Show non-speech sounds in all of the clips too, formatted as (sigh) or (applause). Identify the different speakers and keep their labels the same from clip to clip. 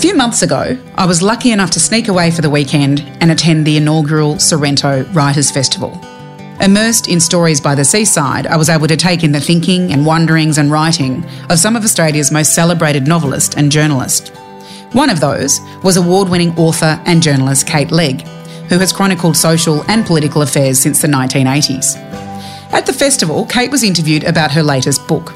Speaker 1: few months ago, I was lucky enough to sneak away for the weekend and attend the inaugural Sorrento Writers' Festival. Immersed in stories by the seaside, I was able to take in the thinking and wonderings and writing of some of Australia's most celebrated novelists and journalists. One of those was award winning author and journalist Kate Legge, who has chronicled social and political affairs since the 1980s. At the festival, Kate was interviewed about her latest book,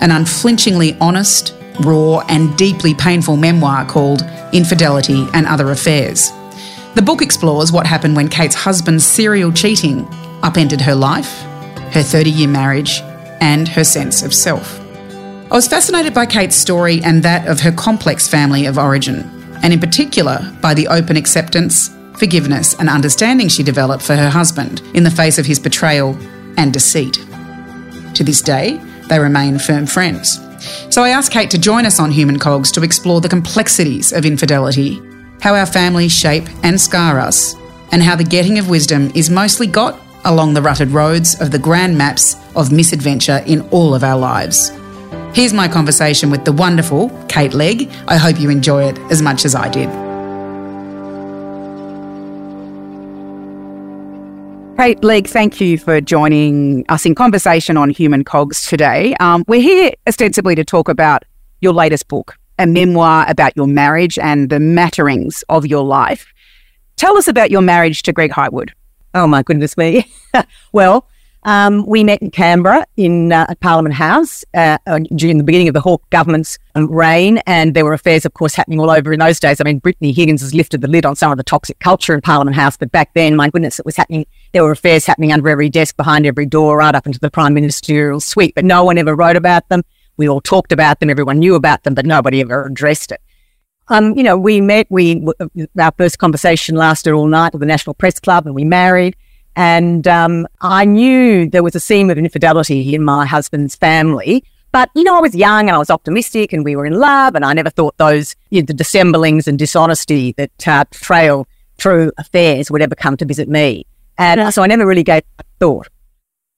Speaker 1: an unflinchingly honest, raw, and deeply painful memoir called Infidelity and Other Affairs. The book explores what happened when Kate's husband's serial cheating upended her life, her 30 year marriage, and her sense of self. I was fascinated by Kate's story and that of her complex family of origin, and in particular by the open acceptance, forgiveness, and understanding she developed for her husband in the face of his betrayal and deceit. To this day, they remain firm friends. So I asked Kate to join us on Human Cogs to explore the complexities of infidelity, how our families shape and scar us, and how the getting of wisdom is mostly got along the rutted roads of the grand maps of misadventure in all of our lives. Here's my conversation with the wonderful Kate Legge. I hope you enjoy it as much as I did. Kate Legge, thank you for joining us in conversation on Human Cogs today. Um, we're here ostensibly to talk about your latest book, a memoir about your marriage and the matterings of your life. Tell us about your marriage to Greg Hywood.
Speaker 2: Oh my goodness me! (laughs) well, um, we met in Canberra in uh, Parliament House uh, during the beginning of the Hawke government's reign, and there were affairs, of course, happening all over in those days. I mean, Brittany Higgins has lifted the lid on some of the toxic culture in Parliament House, but back then, my goodness, it was happening. There were affairs happening under every desk, behind every door, right up into the Prime Ministerial suite, but no one ever wrote about them. We all talked about them, everyone knew about them, but nobody ever addressed it. Um, you know, we met. We our first conversation lasted all night at the National Press Club, and we married. And um, I knew there was a seam of infidelity in my husband's family. But, you know, I was young and I was optimistic and we were in love. And I never thought those, you know, the dissemblings and dishonesty that uh, trail through affairs would ever come to visit me. And so I never really gave a thought.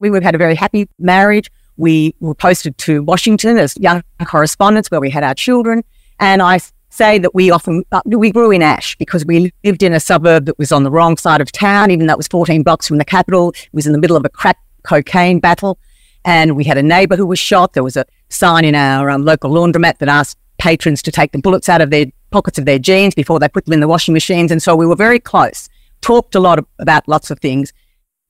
Speaker 2: We had a very happy marriage. We were posted to Washington as young correspondents where we had our children. And I say that we often uh, we grew in ash because we lived in a suburb that was on the wrong side of town, even though it was 14 blocks from the capital. It was in the middle of a crack cocaine battle, and we had a neighbour who was shot. There was a sign in our um, local laundromat that asked patrons to take the bullets out of their pockets of their jeans before they put them in the washing machines, and so we were very close. Talked a lot of, about lots of things.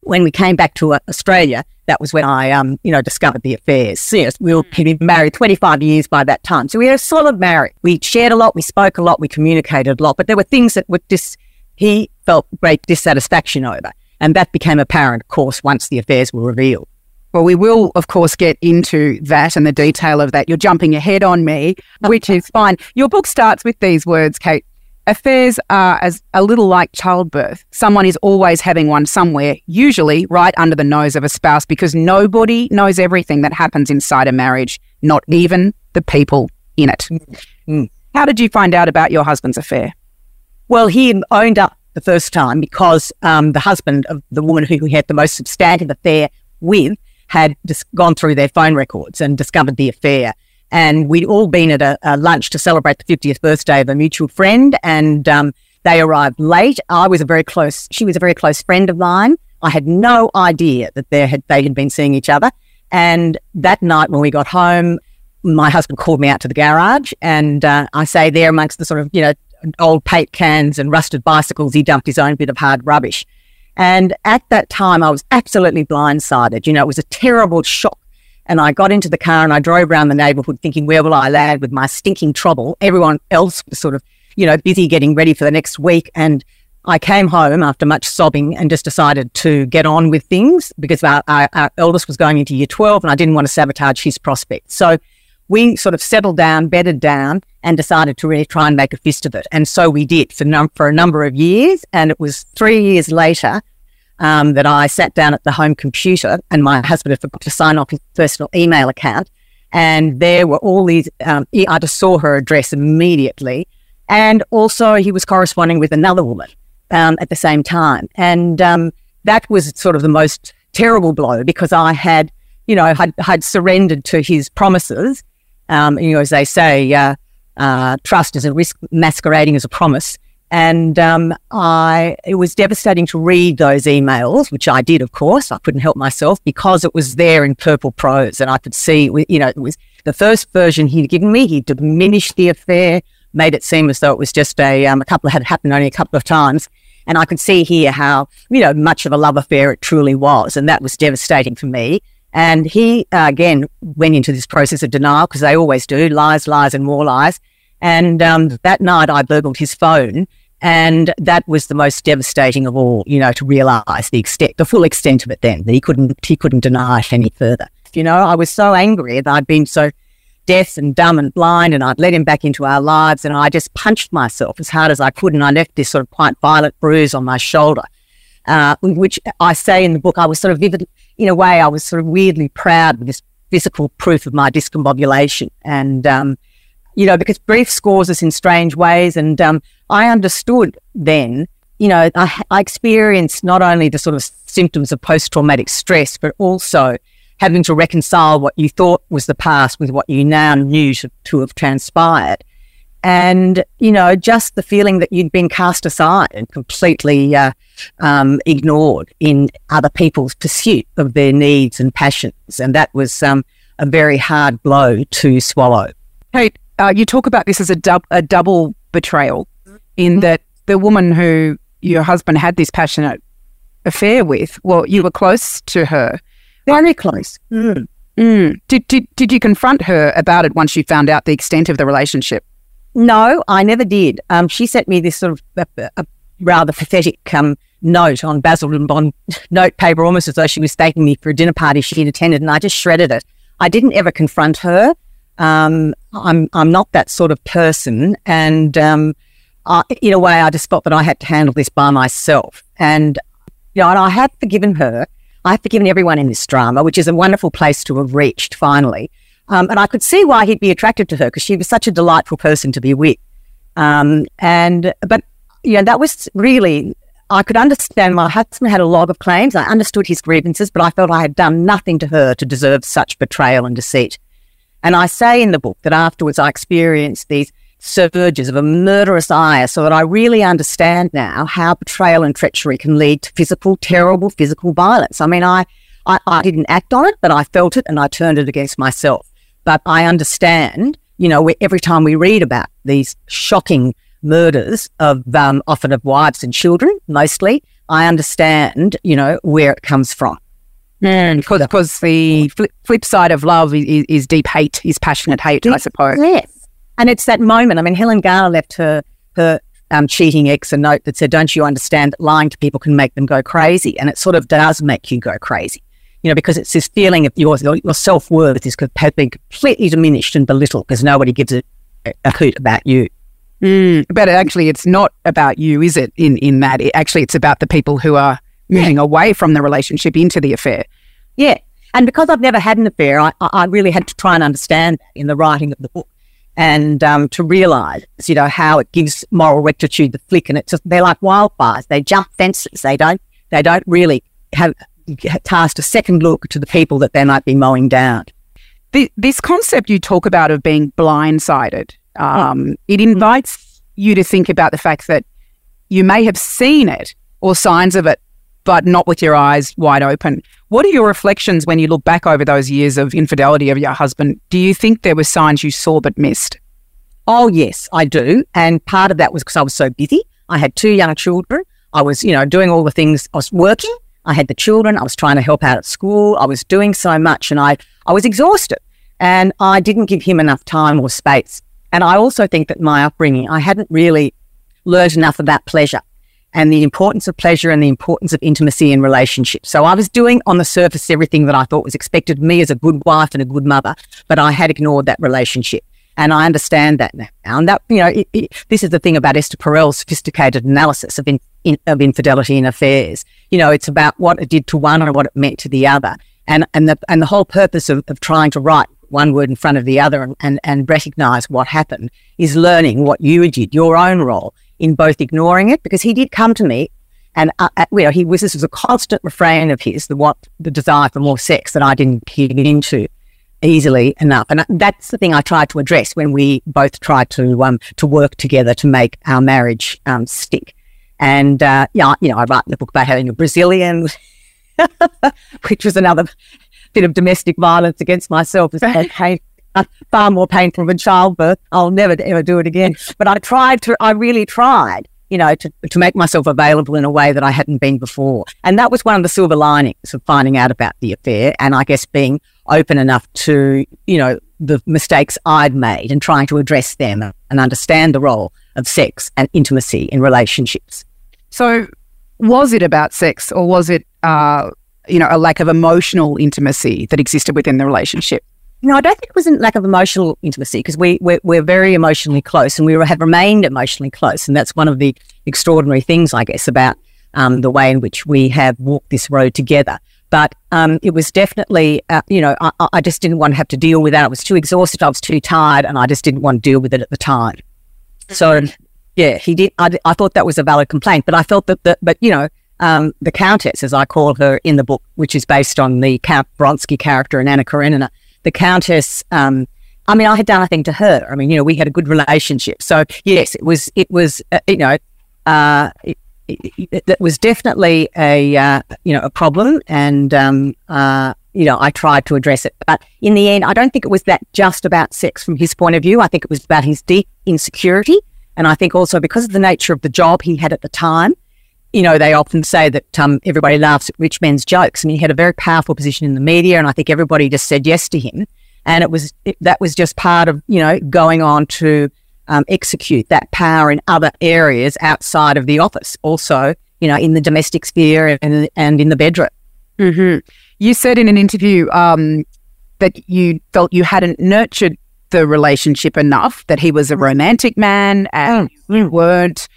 Speaker 2: When we came back to uh, Australia, that was when I, um, you know, discovered the affairs. We were mm. married 25 years by that time. So we had a solid marriage. We shared a lot, we spoke a lot, we communicated a lot, but there were things that were dis- he felt great dissatisfaction over. And that became apparent, of course, once the affairs were revealed.
Speaker 1: Well, we will, of course, get into that and the detail of that. You're jumping ahead on me, which is fine. Your book starts with these words, Kate. Affairs are as a little like childbirth. Someone is always having one somewhere, usually right under the nose of a spouse, because nobody knows everything that happens inside a marriage, not even the people in it. Mm. How did you find out about your husband's affair?
Speaker 2: Well, he owned up the first time because um, the husband of the woman who he had the most substantive affair with had just gone through their phone records and discovered the affair. And we'd all been at a, a, lunch to celebrate the 50th birthday of a mutual friend. And um, they arrived late. I was a very close, she was a very close friend of mine. I had no idea that they had, they had been seeing each other. And that night when we got home, my husband called me out to the garage. And uh, I say there amongst the sort of, you know, old paint cans and rusted bicycles, he dumped his own bit of hard rubbish. And at that time, I was absolutely blindsided. You know, it was a terrible shock and I got into the car and I drove around the neighborhood thinking, where will I land with my stinking trouble? Everyone else was sort of, you know, busy getting ready for the next week. And I came home after much sobbing and just decided to get on with things because our, our, our eldest was going into year 12 and I didn't want to sabotage his prospects. So we sort of settled down, bedded down, and decided to really try and make a fist of it. And so we did for, num- for a number of years. And it was three years later um, that I sat down at the home computer and my husband had forgot to sign off his personal email account. And there were all these, um, I just saw her address immediately. And also, he was corresponding with another woman um, at the same time. And um, that was sort of the most terrible blow because I had, you know, had, had surrendered to his promises. Um, you know, as they say, uh, uh, trust as a risk masquerading as a promise. And um, I, it was devastating to read those emails, which I did, of course. I couldn't help myself because it was there in purple prose, and I could see, you know, it was the first version he'd given me. He diminished the affair, made it seem as though it was just a, um, a couple had happened only a couple of times, and I could see here how, you know, much of a love affair it truly was, and that was devastating for me. And he uh, again went into this process of denial because they always do lies, lies, and more lies. And um, that night, I burgled his phone and that was the most devastating of all, you know, to realize the extent, the full extent of it then, that he couldn't, he couldn't deny it any further. You know, I was so angry that I'd been so deaf and dumb and blind and I'd let him back into our lives and I just punched myself as hard as I could and I left this sort of quite violent bruise on my shoulder, uh, which I say in the book, I was sort of vivid, in a way, I was sort of weirdly proud of this physical proof of my discombobulation. And, um, you know, because grief scores us in strange ways. And um, I understood then, you know, I, I experienced not only the sort of symptoms of post traumatic stress, but also having to reconcile what you thought was the past with what you now knew to, to have transpired. And, you know, just the feeling that you'd been cast aside and completely uh, um, ignored in other people's pursuit of their needs and passions. And that was um, a very hard blow to swallow.
Speaker 1: Kate, uh, you talk about this as a, dub- a double betrayal in mm-hmm. that the woman who your husband had this passionate affair with, well, you were close to her.
Speaker 2: Very close. Mm.
Speaker 1: Mm. Did, did, did you confront her about it once you found out the extent of the relationship?
Speaker 2: No, I never did. Um, she sent me this sort of a, a rather pathetic um, note on Basildon Bond (laughs) note paper, almost as though she was thanking me for a dinner party she'd attended, and I just shredded it. I didn't ever confront her. Um, I'm I'm not that sort of person, and um, I, in a way, I just felt that I had to handle this by myself. And you know, and I have forgiven her. I have forgiven everyone in this drama, which is a wonderful place to have reached finally. Um, and I could see why he'd be attracted to her because she was such a delightful person to be with. Um, and but you know, that was really I could understand my husband had a log of claims. I understood his grievances, but I felt I had done nothing to her to deserve such betrayal and deceit. And I say in the book that afterwards I experienced these surges of a murderous ire so that I really understand now how betrayal and treachery can lead to physical, terrible physical violence. I mean, I, I, I didn't act on it, but I felt it and I turned it against myself. But I understand, you know, every time we read about these shocking murders of um, often of wives and children, mostly, I understand, you know, where it comes from.
Speaker 1: And because because the flip, flip side of love is, is, deep hate, is passionate hate, I suppose.
Speaker 2: Yes, and it's that moment. I mean, Helen Garner left her her um, cheating ex a note that said, "Don't you understand that lying to people can make them go crazy?" And it sort of does make you go crazy, you know, because it's this feeling of your your self worth is has been completely diminished and belittled because nobody gives a, a hoot about you.
Speaker 1: Mm, but actually, it's not about you, is it? In in that, it, actually, it's about the people who are moving yeah. away from the relationship into the affair.
Speaker 2: Yeah. And because I've never had an affair, I, I really had to try and understand in the writing of the book and um, to realize, you know, how it gives moral rectitude the flick. And it's just, they're like wildfires. They jump fences. They don't, they don't really have cast a second look to the people that they might be mowing down.
Speaker 1: The, this concept you talk about of being blindsided, um, it invites you to think about the fact that you may have seen it or signs of it but not with your eyes wide open. What are your reflections when you look back over those years of infidelity of your husband? Do you think there were signs you saw but missed?
Speaker 2: Oh, yes, I do. And part of that was because I was so busy. I had two young children. I was, you know, doing all the things. I was working. I had the children. I was trying to help out at school. I was doing so much and I, I was exhausted and I didn't give him enough time or space. And I also think that my upbringing, I hadn't really learned enough about pleasure and the importance of pleasure and the importance of intimacy in relationships. So I was doing on the surface everything that I thought was expected of me as a good wife and a good mother, but I had ignored that relationship. And I understand that now. And that, you know, it, it, this is the thing about Esther Perel's sophisticated analysis of, in, in, of infidelity in affairs. You know, it's about what it did to one and what it meant to the other. And, and the, and the whole purpose of, of trying to write one word in front of the other and, and, and recognize what happened is learning what you did, your own role in both ignoring it because he did come to me and uh, uh, you know he was this was a constant refrain of his the what the desire for more sex that I didn't get into easily enough. And that's the thing I tried to address when we both tried to um, to work together to make our marriage um, stick. And uh, yeah, you know, I write in the book about having a Brazilian, (laughs) which was another bit of domestic violence against myself. as pain, far more painful than childbirth. I'll never ever do it again. But I tried to. I really tried you know, to, to make myself available in a way that I hadn't been before. And that was one of the silver linings of finding out about the affair. And I guess being open enough to, you know, the mistakes I'd made and trying to address them and understand the role of sex and intimacy in relationships.
Speaker 1: So, was it about sex or was it, uh, you know, a lack of emotional intimacy that existed within the relationship?
Speaker 2: No, I don't think it was a lack of emotional intimacy because we, we're, we're, very emotionally close and we have remained emotionally close. And that's one of the extraordinary things, I guess, about um, the way in which we have walked this road together. But um, it was definitely, uh, you know, I, I, just didn't want to have to deal with that. I was too exhausted. I was too tired and I just didn't want to deal with it at the time. So, yeah, he did. I, I thought that was a valid complaint, but I felt that, the, but, you know, um, the Countess, as I call her in the book, which is based on the Count Vronsky character in Anna Karenina, the Countess, um, I mean, I had done nothing to her. I mean, you know, we had a good relationship. So yes, it was, it was, uh, you know, uh, it, it, it, was definitely a, uh, you know, a problem. And, um, uh, you know, I tried to address it. But in the end, I don't think it was that just about sex from his point of view. I think it was about his deep insecurity. And I think also because of the nature of the job he had at the time, you know, they often say that um, everybody laughs at rich men's jokes, and he had a very powerful position in the media, and I think everybody just said yes to him, and it was it, that was just part of you know going on to um, execute that power in other areas outside of the office, also you know in the domestic sphere and and in the bedroom.
Speaker 1: Mm-hmm. You said in an interview um, that you felt you hadn't nurtured the relationship enough, that he was a romantic man and mm. you weren't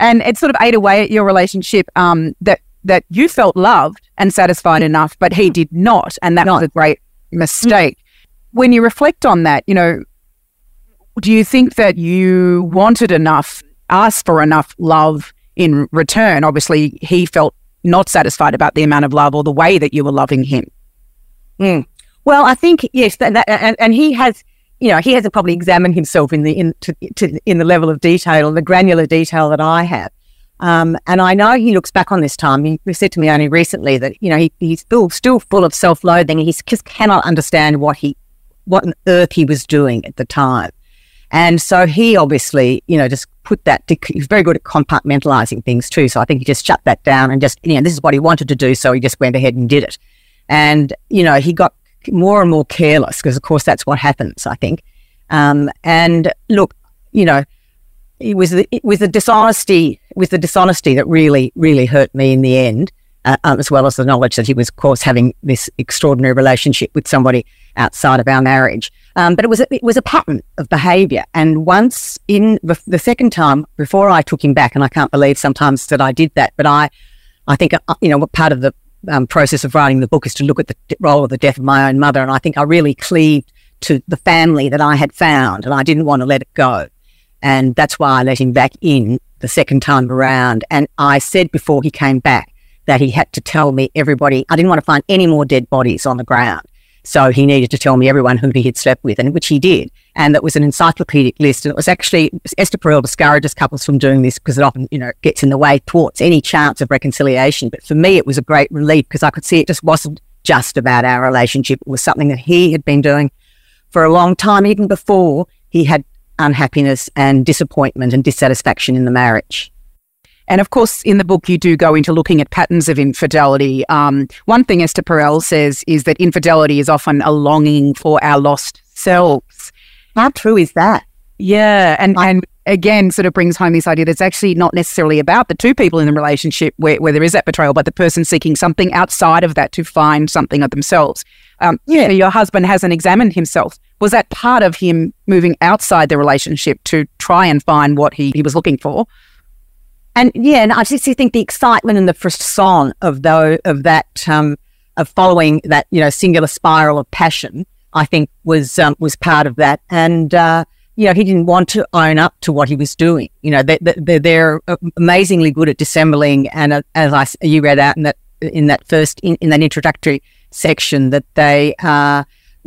Speaker 1: and it sort of ate away at your relationship um, that that you felt loved and satisfied enough, but he did not, and that was a great mistake. When you reflect on that, you know, do you think that you wanted enough, asked for enough love in return? Obviously, he felt not satisfied about the amount of love or the way that you were loving him.
Speaker 2: Mm. Well, I think yes, that, that, and, and he has you know, he hasn't probably examined himself in the in to, to, in the level of detail, the granular detail that I have. Um, and I know he looks back on this time. He, he said to me only recently that you know he, he's still still full of self loathing. He just cannot understand what he what on earth he was doing at the time. And so he obviously, you know, just put that, he's very good at compartmentalizing things too. So I think he just shut that down and just, you know, this is what he wanted to do. So he just went ahead and did it. And, you know, he got more and more careless because, of course, that's what happens, I think. Um, and look, you know, it was the, it was the dishonesty, with the dishonesty that really, really hurt me in the end, uh, um, as well as the knowledge that he was, of course, having this extraordinary relationship with somebody outside of our marriage. Um, but it was a, it was a pattern of behaviour. And once in the, the, second time, before I took him back, and I can't believe sometimes that I did that, but I, I think uh, you know, part of the um, process of writing the book is to look at the role of the death of my own mother. And I think I really cleaved to the family that I had found and I didn't want to let it go. And that's why I let him back in the second time around. And I said before he came back that he had to tell me everybody, I didn't want to find any more dead bodies on the ground. So he needed to tell me everyone who he had slept with, and which he did. And that was an encyclopedic list. And it was actually Esther Perel discourages couples from doing this because it often, you know, gets in the way, towards any chance of reconciliation. But for me, it was a great relief because I could see it just wasn't just about our relationship. It was something that he had been doing for a long time, even before he had unhappiness and disappointment and dissatisfaction in the marriage.
Speaker 1: And of course, in the book, you do go into looking at patterns of infidelity. Um, one thing Esther Perel says is that infidelity is often a longing for our lost selves.
Speaker 2: How true is that?
Speaker 1: Yeah. And, and again, sort of brings home this idea that it's actually not necessarily about the two people in the relationship where, where there is that betrayal, but the person seeking something outside of that to find something of themselves. Um, yeah. So your husband hasn't examined himself. Was that part of him moving outside the relationship to try and find what he, he was looking for?
Speaker 2: And yeah, and I just think the excitement and the frisson of though of that um, of following that you know singular spiral of passion, I think was um, was part of that. And uh, you know, he didn't want to own up to what he was doing. You know, they, they, they're amazingly good at dissembling. And uh, as I you read out in that in that first in, in that introductory section, that they uh,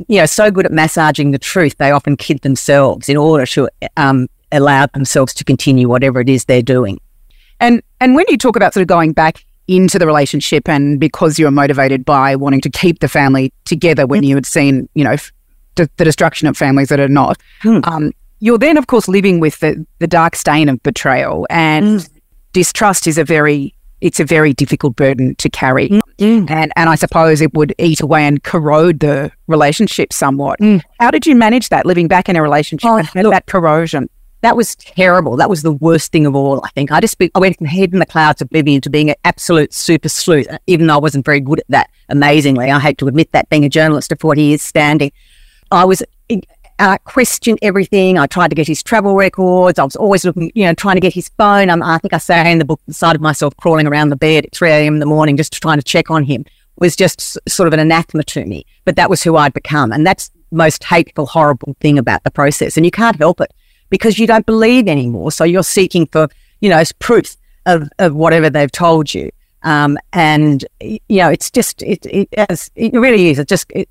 Speaker 2: you know, so good at massaging the truth, they often kid themselves in order to um, allow themselves to continue whatever it is they're doing.
Speaker 1: And and when you talk about sort of going back into the relationship and because you were motivated by wanting to keep the family together when mm. you had seen, you know, f- the, destruction of families that are not, mm. um, you're then, of course, living with the, the dark stain of betrayal and mm. distrust is a very it's a very difficult burden to carry. Mm. And and I suppose it would eat away and corrode the relationship somewhat. Mm. How did you manage that living back in a relationship oh, that corrosion?
Speaker 2: That was terrible. That was the worst thing of all, I think. I just I went from head in the clouds of oblivion to being an absolute super sleuth, even though I wasn't very good at that, amazingly. I hate to admit that being a journalist of 40 years standing. I was uh, questioned everything. I tried to get his travel records. I was always looking, you know, trying to get his phone. Um, I think I say in the book, the side of myself crawling around the bed at 3 a.m. in the morning just trying to check on him was just sort of an anathema to me. But that was who I'd become. And that's most hateful, horrible thing about the process. And you can't help it because you don't believe anymore. So you're seeking for, you know, proof of, of whatever they've told you. Um, and, you know, it's just, it, it, it really is. It just, it,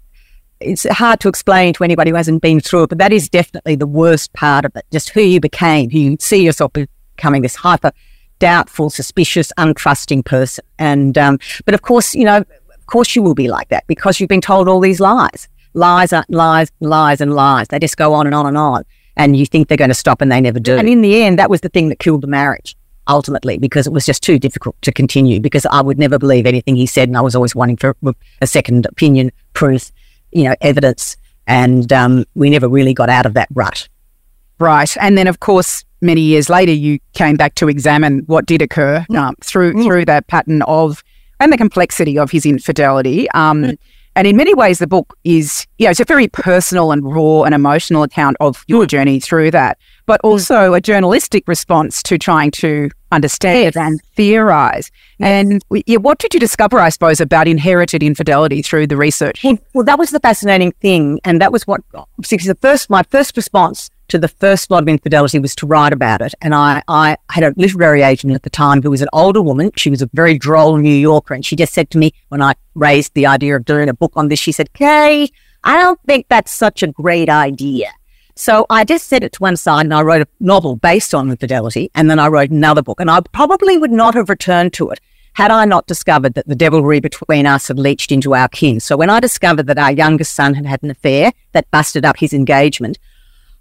Speaker 2: it's hard to explain to anybody who hasn't been through it, but that is definitely the worst part of it. Just who you became, who you see yourself becoming this hyper doubtful, suspicious, untrusting person. And, um, but of course, you know, of course you will be like that because you've been told all these lies, lies, lies, lies, and lies. They just go on and on and on. And you think they're going to stop and they never do. And in the end, that was the thing that killed the marriage ultimately because it was just too difficult to continue because I would never believe anything he said and I was always wanting for a second opinion, proof you know, evidence. And um, we never really got out of that rut.
Speaker 1: Right. And then, of course, many years later, you came back to examine what did occur mm. um, through mm. through that pattern of and the complexity of his infidelity. Um, mm. And in many ways, the book is, you know, it's a very personal and raw and emotional account of your mm. journey through that, but mm. also a journalistic response to trying to understand yes. and theorize. Yes. And yeah, what did you discover, I suppose, about inherited infidelity through the research?
Speaker 2: Well, that was the fascinating thing. And that was what, the first, my first response to the first lot of infidelity was to write about it. And I, I had a literary agent at the time who was an older woman. She was a very droll New Yorker. And she just said to me when I raised the idea of doing a book on this, she said, Kay, I don't think that's such a great idea. So I just set it to one side and I wrote a novel based on infidelity. And then I wrote another book. And I probably would not have returned to it had I not discovered that the devilry between us had leached into our kin. So when I discovered that our youngest son had had an affair that busted up his engagement,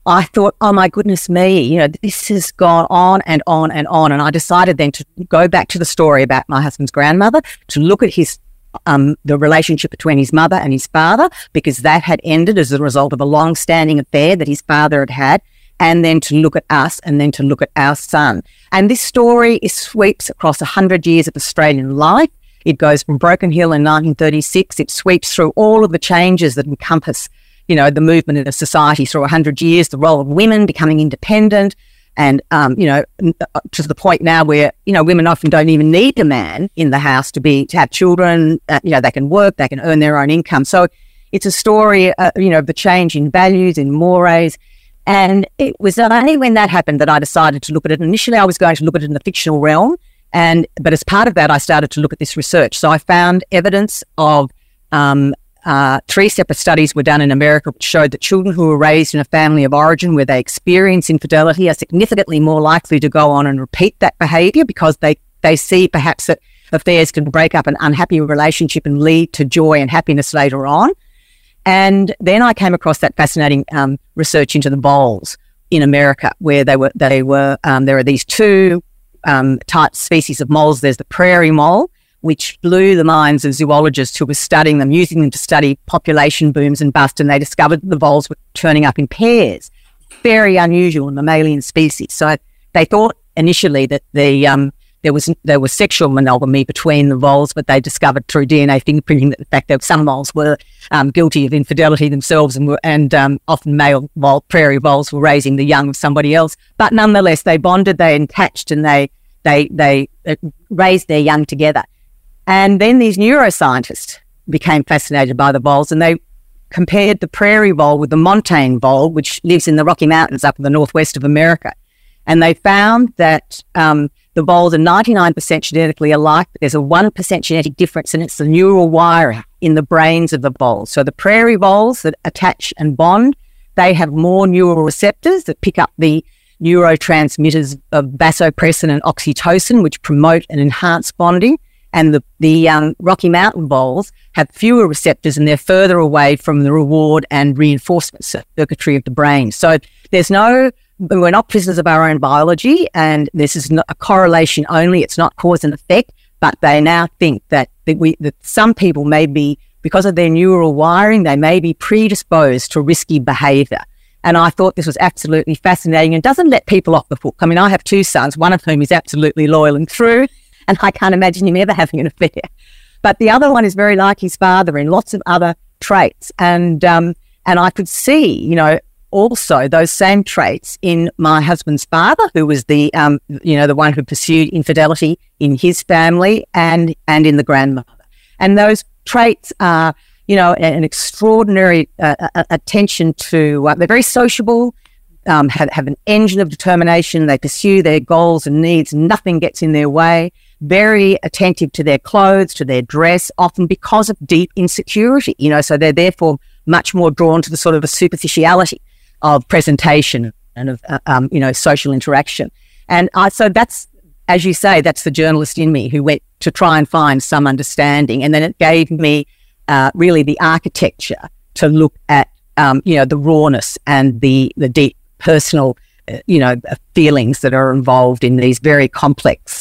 Speaker 2: I thought, oh my goodness me, you know, this has gone on and on and on. And I decided then to go back to the story about my husband's grandmother, to look at his um, the relationship between his mother and his father, because that had ended as a result of a long standing affair that his father had had, and then to look at us and then to look at our son. And this story is sweeps across 100 years of Australian life. It goes from Broken Hill in 1936. It sweeps through all of the changes that encompass you know, the movement of society through 100 years, the role of women becoming independent, and, um, you know, uh, to the point now where, you know, women often don't even need a man in the house to be, to have children. Uh, you know, they can work, they can earn their own income. So it's a story, uh, you know, of the change in values, in mores. And it was only when that happened that I decided to look at it. Initially, I was going to look at it in the fictional realm. And, but as part of that, I started to look at this research. So I found evidence of um, uh, three separate studies were done in America which showed that children who were raised in a family of origin where they experience infidelity are significantly more likely to go on and repeat that behavior because they, they see perhaps that affairs can break up an unhappy relationship and lead to joy and happiness later on. And then I came across that fascinating um, research into the voles in America, where they were they were um, there are these two um, type species of moles. There's the prairie vole, which blew the minds of zoologists who were studying them, using them to study population booms and bust, and they discovered the voles were turning up in pairs. Very unusual in mammalian species. So they thought initially that the um, there was there was sexual monogamy between the voles, but they discovered through DNA fingerprinting that in fact that some voles were um, guilty of infidelity themselves, and were, and um, often male vole, prairie voles were raising the young of somebody else. But nonetheless, they bonded, they attached, and they they they uh, raised their young together. And then these neuroscientists became fascinated by the voles and they compared the prairie vole with the montane vole, which lives in the Rocky Mountains up in the northwest of America. And they found that um, the voles are 99% genetically alike, but there's a 1% genetic difference, and it's the neural wiring in the brains of the voles. So the prairie voles that attach and bond, they have more neural receptors that pick up the neurotransmitters of vasopressin and oxytocin, which promote and enhance bonding. And the, the um, Rocky Mountain voles have fewer receptors and they're further away from the reward and reinforcement circuitry of the brain. So there's no we're not prisoners of our own biology, and this is not a correlation only. It's not cause and effect, but they now think that, that we that some people may be because of their neural wiring, they may be predisposed to risky behaviour. And I thought this was absolutely fascinating and doesn't let people off the hook. I mean, I have two sons, one of whom is absolutely loyal and true, and I can't imagine him ever having an affair. But the other one is very like his father in lots of other traits. And um, and I could see, you know, also those same traits in my husband's father, who was the, um, you know, the one who pursued infidelity in his family and, and in the grandmother. And those traits are, you know, an extraordinary uh, attention to, uh, they're very sociable, um, have, have an engine of determination. They pursue their goals and needs. Nothing gets in their way. Very attentive to their clothes, to their dress, often because of deep insecurity, you know, so they're therefore much more drawn to the sort of a superficiality of presentation and of uh, um, you know social interaction. And I, so that's as you say, that's the journalist in me who went to try and find some understanding, and then it gave me uh, really the architecture to look at um, you know the rawness and the the deep personal uh, you know feelings that are involved in these very complex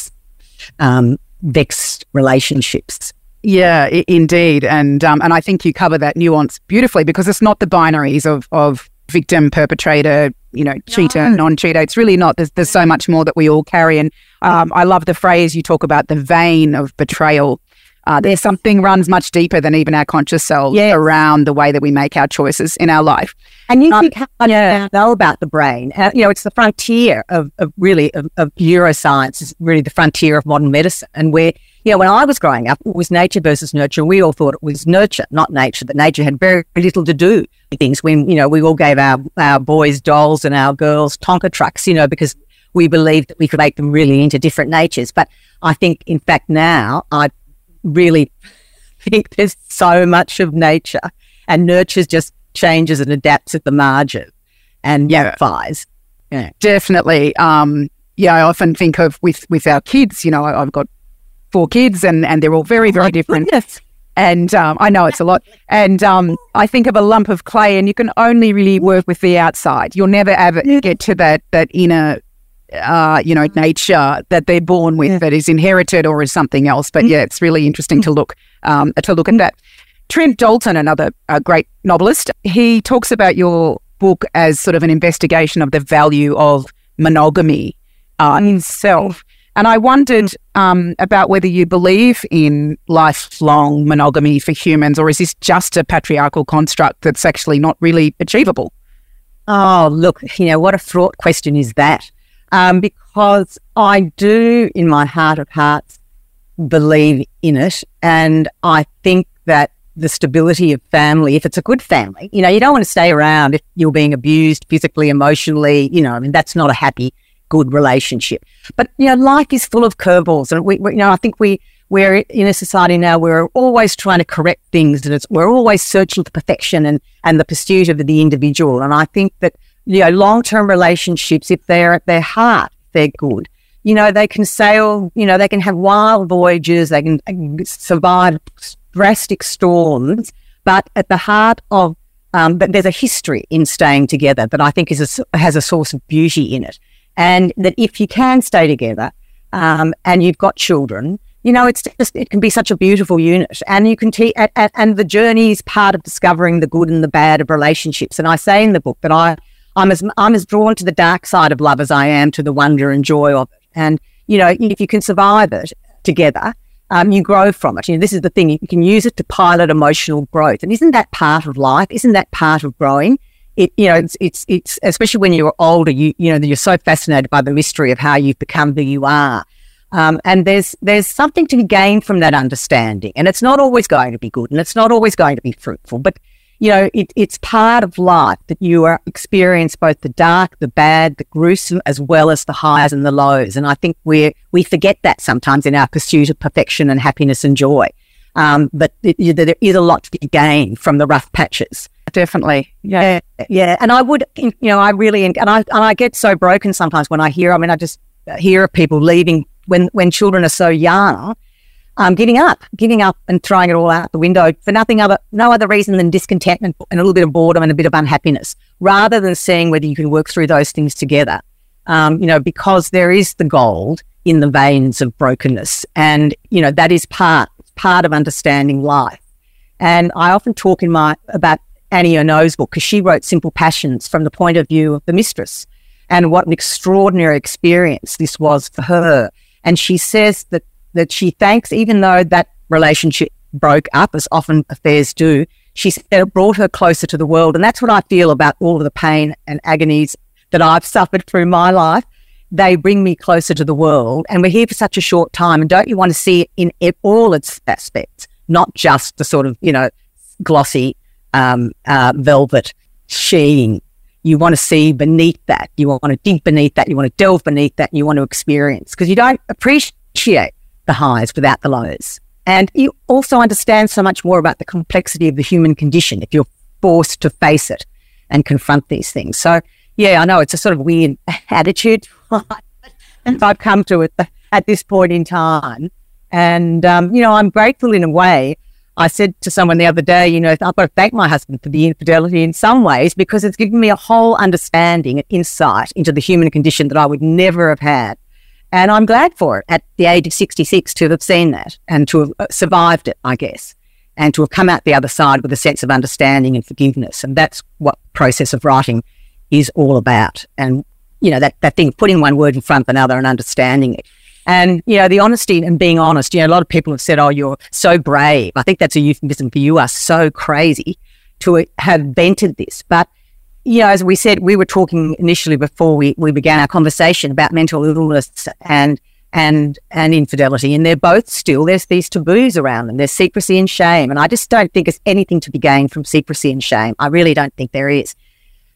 Speaker 2: um, vexed relationships.
Speaker 1: Yeah, I- indeed, and um, and I think you cover that nuance beautifully because it's not the binaries of of victim, perpetrator, you know, cheater, no. non-cheater. It's really not. There's, there's so much more that we all carry. And um, I love the phrase you talk about the vein of betrayal. Uh, there's something runs much deeper than even our conscious selves yes. around the way that we make our choices in our life.
Speaker 2: And you um, think how yeah. know about the brain? Uh, you know, it's the frontier of, of really of, of neuroscience. Is really the frontier of modern medicine, and where you know, when I was growing up, it was nature versus nurture. We all thought it was nurture, not nature, that nature had very little to do with things. When, you know, we all gave our, our boys dolls and our girls Tonka trucks, you know, because we believed that we could make them really into different natures. But I think, in fact, now I really think there's so much of nature and nurture just changes and adapts at the margin and yeah. modifies.
Speaker 1: Yeah. Definitely. Um, yeah, I often think of with, with our kids, you know, I, I've got four kids, and and they're all very very oh different. Goodness. And um, I know it's a lot. And um, I think of a lump of clay, and you can only really work with the outside. You'll never ever get to that that inner, uh, you know, nature that they're born with, yeah. that is inherited or is something else. But yeah, it's really interesting to look um, to look at that. Trent Dalton, another uh, great novelist, he talks about your book as sort of an investigation of the value of monogamy uh, mm. itself. And I wondered um, about whether you believe in lifelong monogamy for humans, or is this just a patriarchal construct that's actually not really achievable?
Speaker 2: Oh, look, you know, what a fraught question is that? Um, because I do, in my heart of hearts, believe in it. And I think that the stability of family, if it's a good family, you know, you don't want to stay around if you're being abused physically, emotionally, you know, I mean, that's not a happy good relationship. But you know, life is full of curveballs, and we, we, you know, I think we we're in a society now where we're always trying to correct things, and it's we're always searching for perfection and and the pursuit of the individual. And I think that you know, long term relationships, if they're at their heart, they're good. You know, they can sail. You know, they can have wild voyages. They can, they can survive drastic storms. But at the heart of um, but there's a history in staying together that I think is a, has a source of beauty in it and that if you can stay together um, and you've got children, you know, it's just, it can be such a beautiful unit. And you can teach, and, and the journey is part of discovering the good and the bad of relationships. And I say in the book that I, I'm as, I'm as drawn to the dark side of love as I am to the wonder and joy of it. And, you know, if you can survive it together, um, you grow from it. You know, this is the thing, you can use it to pilot emotional growth. And isn't that part of life? Isn't that part of growing? it, you know, it's, it's, it's, especially when you're older, you, you know, you're so fascinated by the mystery of how you've become who you are. Um, and there's, there's something to gain from that understanding. And it's not always going to be good and it's not always going to be fruitful. But, you know, it, it's part of life that you are experience both the dark, the bad, the gruesome, as well as the highs and the lows. And I think we we forget that sometimes in our pursuit of perfection and happiness and joy. Um, but it, there is a lot to be gained from the rough patches.
Speaker 1: Definitely,
Speaker 2: yeah, yeah. And I would, you know, I really and I and I get so broken sometimes when I hear. I mean, I just hear of people leaving when when children are so young um, giving up, giving up and throwing it all out the window for nothing other, no other reason than discontentment and a little bit of boredom and a bit of unhappiness, rather than seeing whether you can work through those things together. Um, you know, because there is the gold in the veins of brokenness, and you know that is part part of understanding life. And I often talk in my about Annie Ernaux's book because she wrote Simple Passions from the point of view of the mistress, and what an extraordinary experience this was for her. And she says that that she thanks, even though that relationship broke up, as often affairs do, she said it brought her closer to the world. And that's what I feel about all of the pain and agonies that I've suffered through my life. They bring me closer to the world. And we're here for such a short time. And don't you want to see it in all its aspects, not just the sort of, you know, glossy um, uh, velvet sheen. You want to see beneath that. You want to dig beneath that. You want to delve beneath that. You want to experience because you don't appreciate the highs without the lows. And you also understand so much more about the complexity of the human condition if you're forced to face it and confront these things. So, yeah, I know it's a sort of weird (laughs) attitude, (laughs) and I've come to it at this point in time. And, um, you know, I'm grateful in a way. I said to someone the other day, you know, I've got to thank my husband for the infidelity in some ways because it's given me a whole understanding and insight into the human condition that I would never have had and I'm glad for it at the age of 66 to have seen that and to have uh, survived it, I guess, and to have come out the other side with a sense of understanding and forgiveness. And that's what process of writing is all about. And, you know, that, that thing, of putting one word in front of another and understanding it. And, you know, the honesty and being honest, you know, a lot of people have said, oh, you're so brave. I think that's a euphemism for you are so crazy to have vented this. But you know, as we said, we were talking initially before we, we began our conversation about mental illness and and and infidelity, and they're both still there's these taboos around them. There's secrecy and shame, and I just don't think there's anything to be gained from secrecy and shame. I really don't think there is.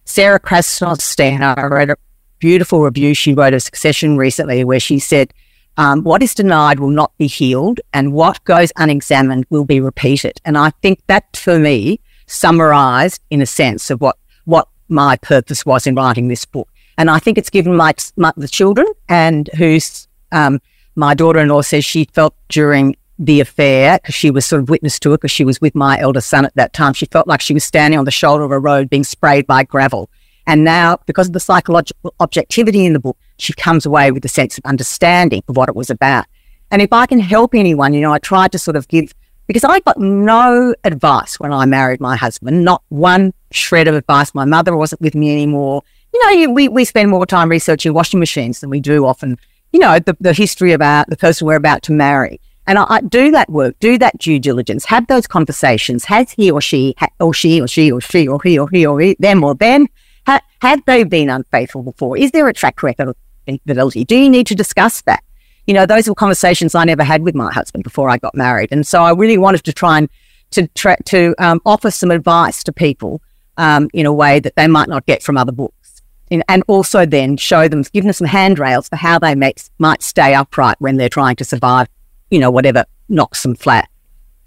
Speaker 2: Sarah Krasnostein, I read a beautiful review she wrote of Succession recently, where she said, um, "What is denied will not be healed, and what goes unexamined will be repeated." And I think that, for me, summarized in a sense of what what my purpose was in writing this book. And I think it's given my, my the children and who's um, my daughter-in-law says she felt during the affair because she was sort of witness to it because she was with my eldest son at that time. She felt like she was standing on the shoulder of a road being sprayed by gravel. And now, because of the psychological objectivity in the book, she comes away with a sense of understanding of what it was about. And if I can help anyone, you know, I tried to sort of give because I got no advice when I married my husband, not one shred of advice. My mother wasn't with me anymore. You know, we, we spend more time researching washing machines than we do often, you know, the, the history about the person we're about to marry. And I, I, do that work, do that due diligence, have those conversations. Has he or she, ha, or she or she or she or he or he or he, them or them, ha, have they been unfaithful before? Is there a track record of infidelity? Do you need to discuss that? you know, those were conversations I never had with my husband before I got married. And so I really wanted to try and to tra- to um, offer some advice to people um, in a way that they might not get from other books. In, and also then show them, give them some handrails for how they make, might stay upright when they're trying to survive, you know, whatever knocks them flat.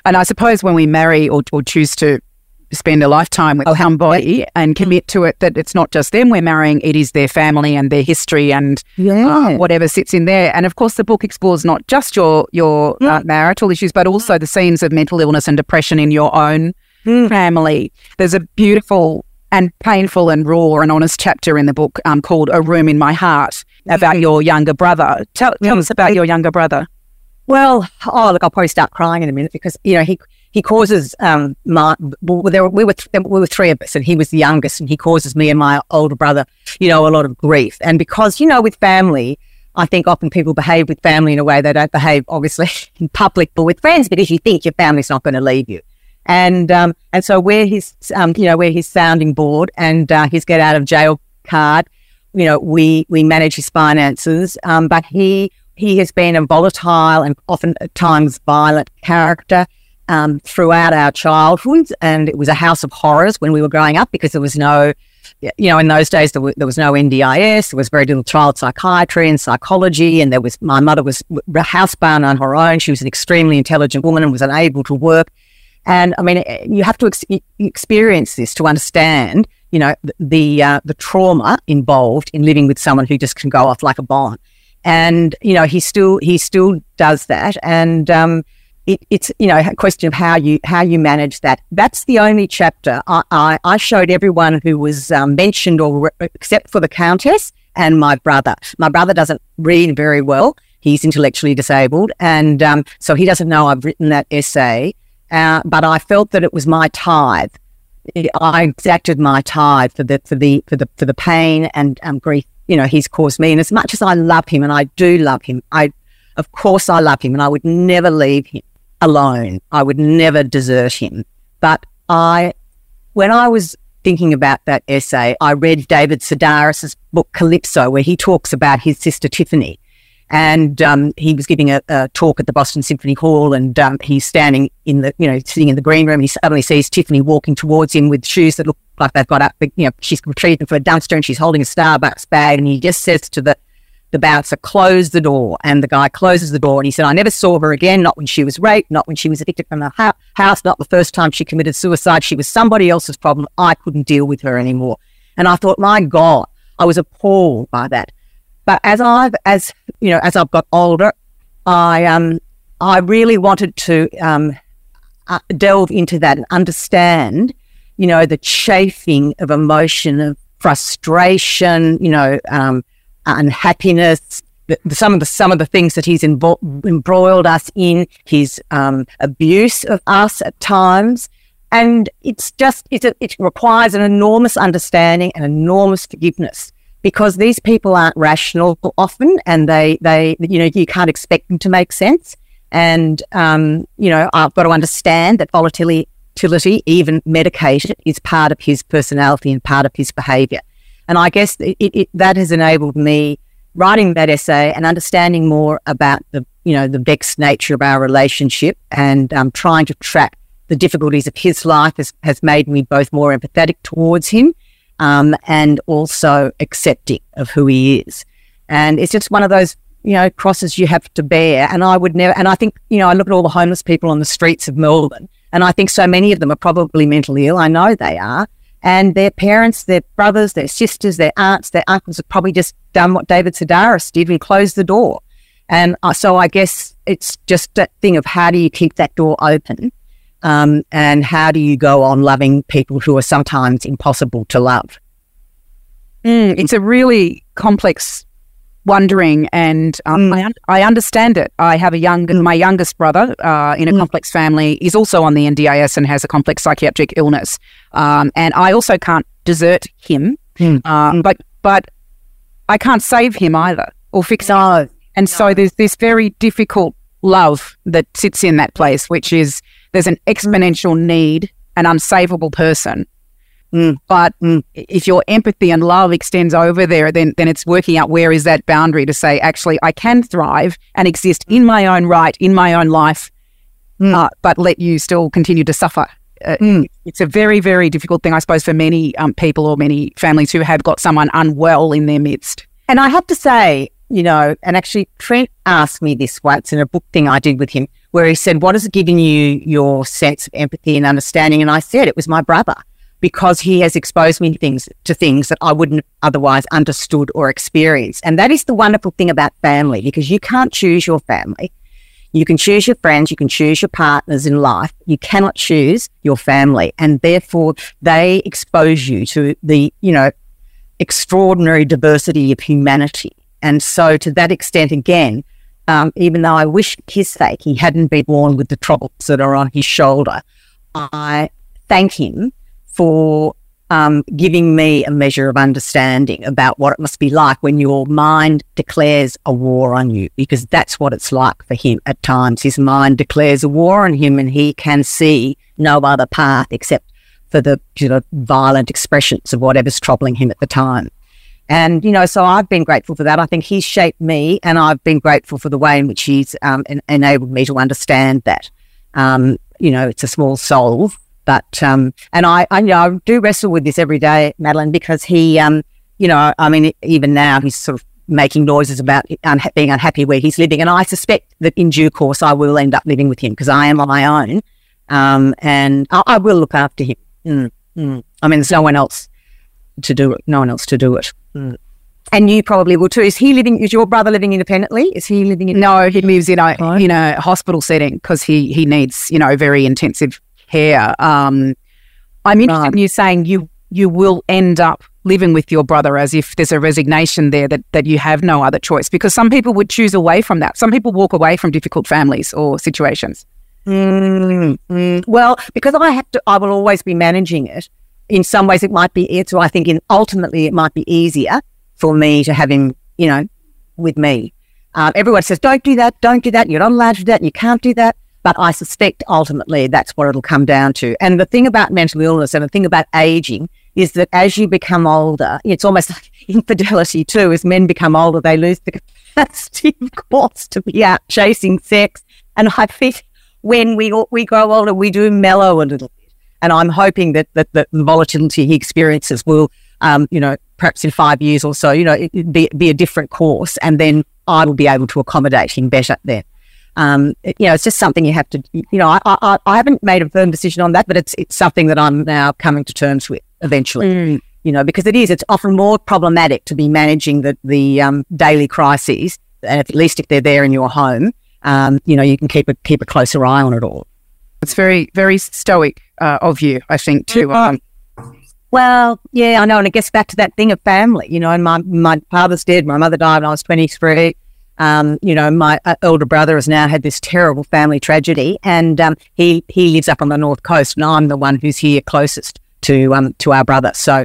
Speaker 1: And I suppose when we marry or, or choose to spend a lifetime with somebody and commit to it that it's not just them we're marrying, it is their family and their history and yeah. uh, whatever sits in there. And of course, the book explores not just your your uh, marital issues, but also the scenes of mental illness and depression in your own mm. family. There's a beautiful and painful and raw and honest chapter in the book um, called "A Room in My Heart" about mm. your younger brother. Tell, tell us about your younger brother.
Speaker 2: Well, oh look, I'll probably start crying in a minute because you know he he causes um my well, there were, we were th- we were three of us and he was the youngest and he causes me and my older brother you know a lot of grief and because you know with family I think often people behave with family in a way they don't behave obviously (laughs) in public but with friends because you think your family's not going to leave you and um and so we're his um you know we're his sounding board and uh, his get out of jail card you know we we manage his finances um but he he has been a volatile and often at times violent character um, throughout our childhood. And it was a house of horrors when we were growing up because there was no, you know, in those days there, there was no NDIS, there was very little child psychiatry and psychology. And there was, my mother was housebound on her own. She was an extremely intelligent woman and was unable to work. And I mean, you have to ex- experience this to understand, you know, the uh, the trauma involved in living with someone who just can go off like a bomb. And you know, he still he still does that. And um, it, it's you know a question of how you how you manage that. That's the only chapter I, I, I showed everyone who was um, mentioned or re- except for the countess and my brother. My brother doesn't read very well. He's intellectually disabled, and um, so he doesn't know I've written that essay. Uh, but I felt that it was my tithe. I exacted my tithe for the for the for the for the pain and um, grief. You know, he's caused me. And as much as I love him, and I do love him, I of course I love him, and I would never leave him alone. I would never desert him. But I, when I was thinking about that essay, I read David Sedaris's book Calypso, where he talks about his sister Tiffany. And um, he was giving a, a, talk at the Boston Symphony Hall, and um, he's standing in the, you know, sitting in the green room. And he suddenly sees Tiffany walking towards him with shoes that look like they've got up. You know, she's retrieved them from a dumpster, and she's holding a Starbucks bag. And he just says to the the bouncer close the door and the guy closes the door and he said, I never saw her again, not when she was raped, not when she was evicted from her house, not the first time she committed suicide. She was somebody else's problem. I couldn't deal with her anymore. And I thought, my God, I was appalled by that. But as I've, as, you know, as I've got older, I, um, I really wanted to, um, uh, delve into that and understand, you know, the chafing of emotion, of frustration, you know, um, unhappiness, the, some of the some of the things that he's embroiled us in, his um, abuse of us at times, and it's just it's a, it requires an enormous understanding and enormous forgiveness because these people aren't rational often, and they they you know you can't expect them to make sense, and um, you know I've got to understand that volatility, even medication, is part of his personality and part of his behaviour. And I guess it, it, that has enabled me writing that essay and understanding more about the, you know, the vexed nature of our relationship and um, trying to track the difficulties of his life has, has made me both more empathetic towards him um, and also accepting of who he is. And it's just one of those, you know, crosses you have to bear. And I would never, and I think, you know, I look at all the homeless people on the streets of Melbourne and I think so many of them are probably mentally ill. I know they are. And their parents, their brothers, their sisters, their aunts, their uncles have probably just done what David Sedaris did and closed the door. And uh, so I guess it's just that thing of how do you keep that door open? Um, and how do you go on loving people who are sometimes impossible to love?
Speaker 1: Mm, it's a really complex wondering, and um, mm. I, un- I, understand it. I have a young, mm. my youngest brother uh, in a mm. complex family is also on the NDIS and has a complex psychiatric illness, um, and I also can't desert him, mm. uh, mm. but but I can't save him either or fix no. him. And no. so there's this very difficult love that sits in that place, which is there's an exponential need, an unsavable person Mm. But mm. if your empathy and love extends over there, then then it's working out where is that boundary to say, actually, I can thrive and exist in my own right, in my own life, mm. uh, but let you still continue to suffer. Uh, mm. it's a very, very difficult thing, I suppose, for many um, people or many families who have got someone unwell in their midst.
Speaker 2: And I have to say, you know, and actually, Trent asked me this once in a book thing I did with him, where he said, What has given you your sense of empathy and understanding? And I said, It was my brother because he has exposed me things to things that I wouldn't otherwise understood or experienced. And that is the wonderful thing about family because you can't choose your family. You can choose your friends, you can choose your partners in life. You cannot choose your family. And therefore they expose you to the, you know, extraordinary diversity of humanity. And so to that extent, again, um, even though I wish his sake he hadn't been born with the troubles that are on his shoulder, I thank him for um, giving me a measure of understanding about what it must be like when your mind declares a war on you, because that's what it's like for him at times. His mind declares a war on him and he can see no other path except for the you know, violent expressions of whatever's troubling him at the time. And, you know, so I've been grateful for that. I think he's shaped me and I've been grateful for the way in which he's um, en- enabled me to understand that. Um, you know, it's a small soul. But um, and I, I, you know, I do wrestle with this every day, Madeline, because he, um, you know, I mean, even now he's sort of making noises about unha- being unhappy where he's living, and I suspect that in due course I will end up living with him because I am on my own, um, and I, I will look after him. Mm, mm. I mean, there's no one else to do it. No one else to do it. Mm. And you probably will too. Is he living? Is your brother living independently? Is he living in?
Speaker 1: No, he lives in a in a hospital setting because he he needs you know very intensive care. Um, I'm interested
Speaker 2: Right.
Speaker 1: in you saying you you will end up living with your brother as if there's a resignation there that that you have no other choice because some people would choose away from that. Some people walk away from difficult families or situations.
Speaker 2: Mm, mm. Well, because I have to, I will always be managing it. In some ways, it might be. It's. I think, in ultimately, it might be easier for me to have him, you know, with me. Um, everyone says, "Don't do that. Don't do that. You're not allowed to do that. You can't do that." But I suspect ultimately that's what it'll come down to. And the thing about mental illness and the thing about aging is that as you become older, it's almost (laughs) like infidelity too. As men become older, they lose the capacity, of course, to be out chasing sex. And I think when we we grow older, we do mellow a little. And I'm hoping that that, that the volatility he experiences will, um, you know, perhaps in five years or so, you know, it, be be a different course, and then I will be able to accommodate him better then. Um, you know, it's just something you have to, you know, I, I, I haven't made a firm decision on that, but it's, it's something that I'm now coming to terms with eventually, you know, because it is, it's often more problematic to be managing the, the, um, daily crises. And at least if they're there in your home, um, you know, you can keep a, keep a closer eye on it all.
Speaker 1: It's very very stoic uh, of you, I think, too. um,
Speaker 2: Well, yeah, I know. And it gets back to that thing of family, you know, and my, my father's dead. My mother died when I was 23. Um, you know, my uh, elder brother has now had this terrible family tragedy and, um, he, he lives up on the North Coast and I'm the one who's here closest to, um, to our brother. So,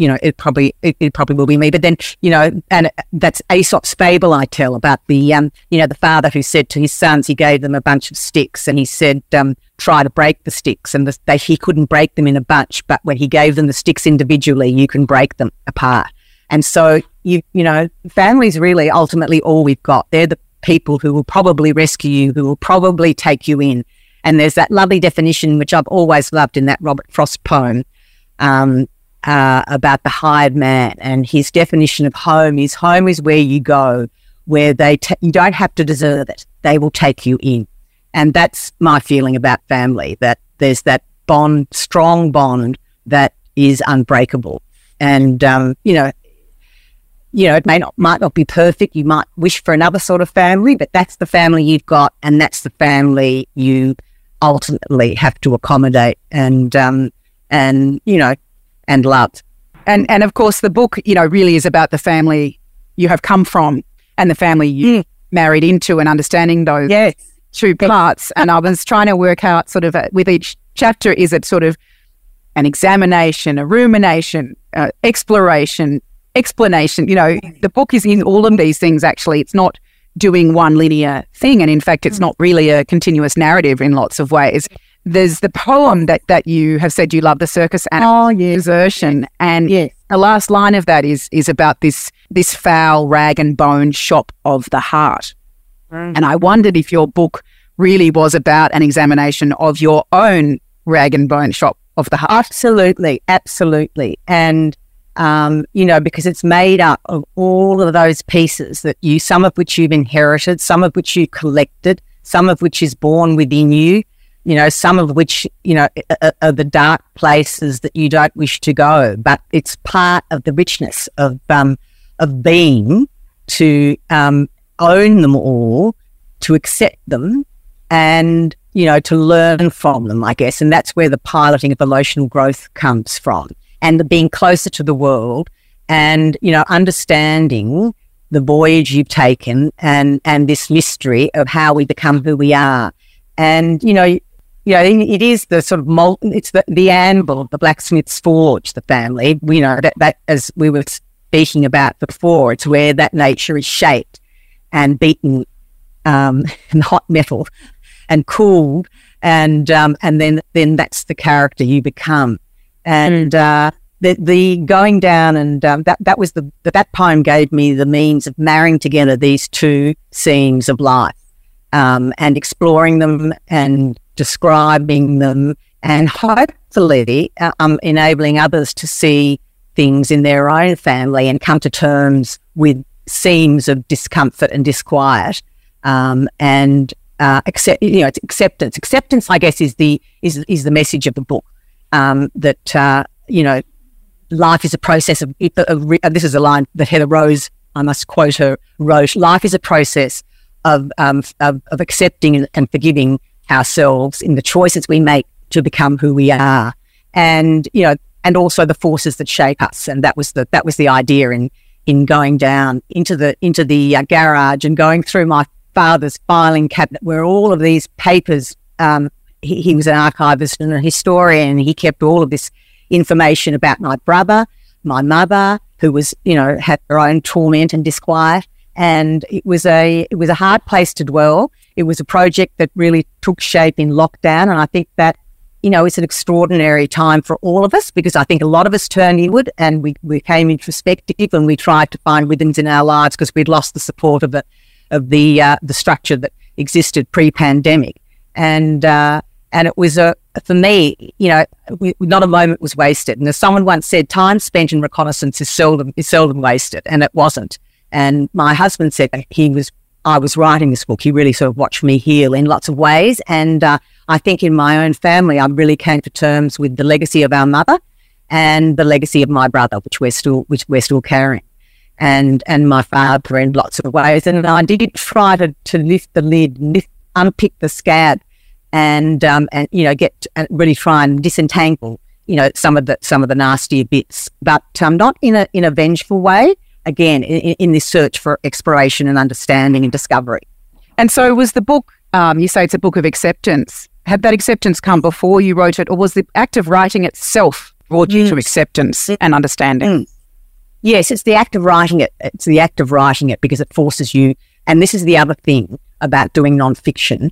Speaker 2: you know, it probably, it, it probably will be me. But then, you know, and that's Aesop's fable I tell about the, um, you know, the father who said to his sons, he gave them a bunch of sticks and he said, um, try to break the sticks and the, they, he couldn't break them in a bunch. But when he gave them the sticks individually, you can break them apart. And so you, you know, family's really ultimately all we've got. They're the people who will probably rescue you, who will probably take you in. And there's that lovely definition, which I've always loved in that Robert Frost poem, um, uh, about the hired man. And his definition of home is home is where you go, where they ta you don't have to deserve it. They will take you in. And that's my feeling about family, that there's that bond, strong bond that is unbreakable. And, um, you know, you know, it may not, might not be perfect. You might wish for another sort of family, but that's the family you've got. And that's the family you ultimately have to accommodate and, um, and, you know, and love.
Speaker 1: and and of course the book you know really is about the family you have come from and the family you married into and understanding those
Speaker 2: Yes.
Speaker 1: two parts and i was trying to work out sort of uh with each chapter is it sort of an examination a rumination uh, exploration explanation? You know the book is in all of these things actually. It's not doing one linear thing and in fact it's not really a continuous narrative in lots of ways there's the poem that that you have said you love the circus and
Speaker 2: Oh, yes.
Speaker 1: desertion and
Speaker 2: Yes.
Speaker 1: the last line of that is is about this this foul rag and bone shop of the heart and i wondered if your book really was about an examination of your own rag and bone shop of the heart
Speaker 2: Absolutely, absolutely. And, um, you know, because it's made up of all of those pieces that you, some of which you've inherited, some of which you've collected, some of which is born within you, you know, some of which, you know, are- are, the dark places that you don't wish to go. But it's part of the richness of, um, of being to, um, own them all, to accept them and you know to learn from them i guess and that's where the piloting of emotional growth comes from and the being closer to the world and you know understanding the voyage you've taken and and this mystery of how we become who we are and you know you know it is the sort of molten it's the, the anvil the blacksmith's forge the family you know that, that as we were speaking about before it's where that nature is shaped and beaten um, (laughs) in hot metal and cooled, and um, and then then that's the character you become. And uh, the the going down and um, that that was the that, that poem gave me the means of marrying together these two scenes of life um, and exploring them and describing them, and hopefully um, enabling others to see things in their own family and come to terms with seams of discomfort and disquiet. Um, and uh, accept, you know, it's acceptance. Acceptance, I guess, is the is is the message of the book. Um, that uh, you know, life is a process of. this is a line that Heather Rose, I must quote her, wrote. Life is a process of um, of, of, accepting and forgiving ourselves in the choices we make to become who we are, and you know, and also the forces that shape us. And that was the that was the idea in in going down into the into the uh, garage and going through my father's filing cabinet where all of these papers. Um, he, he was an archivist and a historian. He kept all of this information about my brother, my mother, who was you know had her own torment and disquiet. And it was a it was a hard place to dwell. It was a project that really took shape in lockdown, and I think that you know, it's an extraordinary time for all of us because I think a lot of us turned inward and we, we became introspective and we tried to find rhythms in our lives because we'd lost the support of the, of the, uh, the structure that existed pre-pandemic. And, uh, and it was a, for me, you know, we, not a moment was wasted. And as someone once said, time spent in reconnaissance is seldom, is seldom wasted. And it wasn't. And my husband said that he was, I was writing this book. He really sort of watched me heal in lots of ways. And, uh, I think in my own family, I really came to terms with the legacy of our mother and the legacy of my brother, which we're still, which we're still carrying, and and my father in lots of ways. And I did try to, to lift the lid, lift, unpick the scab, and um, and you know get really try and disentangle you know some of the some of the nastier bits, but um, not in a in a vengeful way. Again, in, in this search for exploration and understanding and discovery.
Speaker 1: And so, was the book? Um, you say it's a book of acceptance had that acceptance come before you wrote it, or was the act of writing itself brought you to acceptance and understanding? Mm.
Speaker 2: Yes, it's the act of writing it. It's the act of writing it because it forces you. And this is the other thing about doing nonfiction,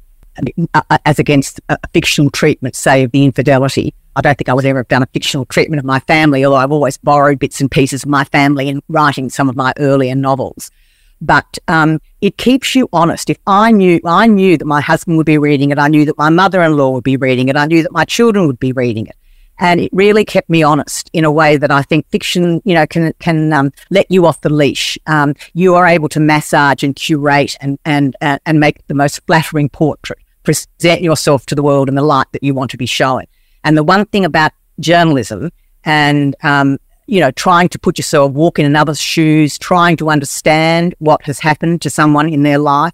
Speaker 2: uh, uh, as against a fictional treatment, say, of the infidelity. I don't think I would ever done a fictional treatment of my family, although I've always borrowed bits and pieces of my family in writing some of my earlier novels but um, it keeps you honest. If I knew, I knew that my husband would be reading it, I knew that my mother-in-law would be reading it, I knew that my children would be reading it, and it really kept me honest in a way that I think fiction, you know, can can um, let you off the leash. Um, you are able to massage and curate and and and make the most flattering portrait, present yourself to the world in the light that you want to be showing. And the one thing about journalism and um, you know, trying to put yourself, walk in another's shoes, trying to understand what has happened to someone in their life.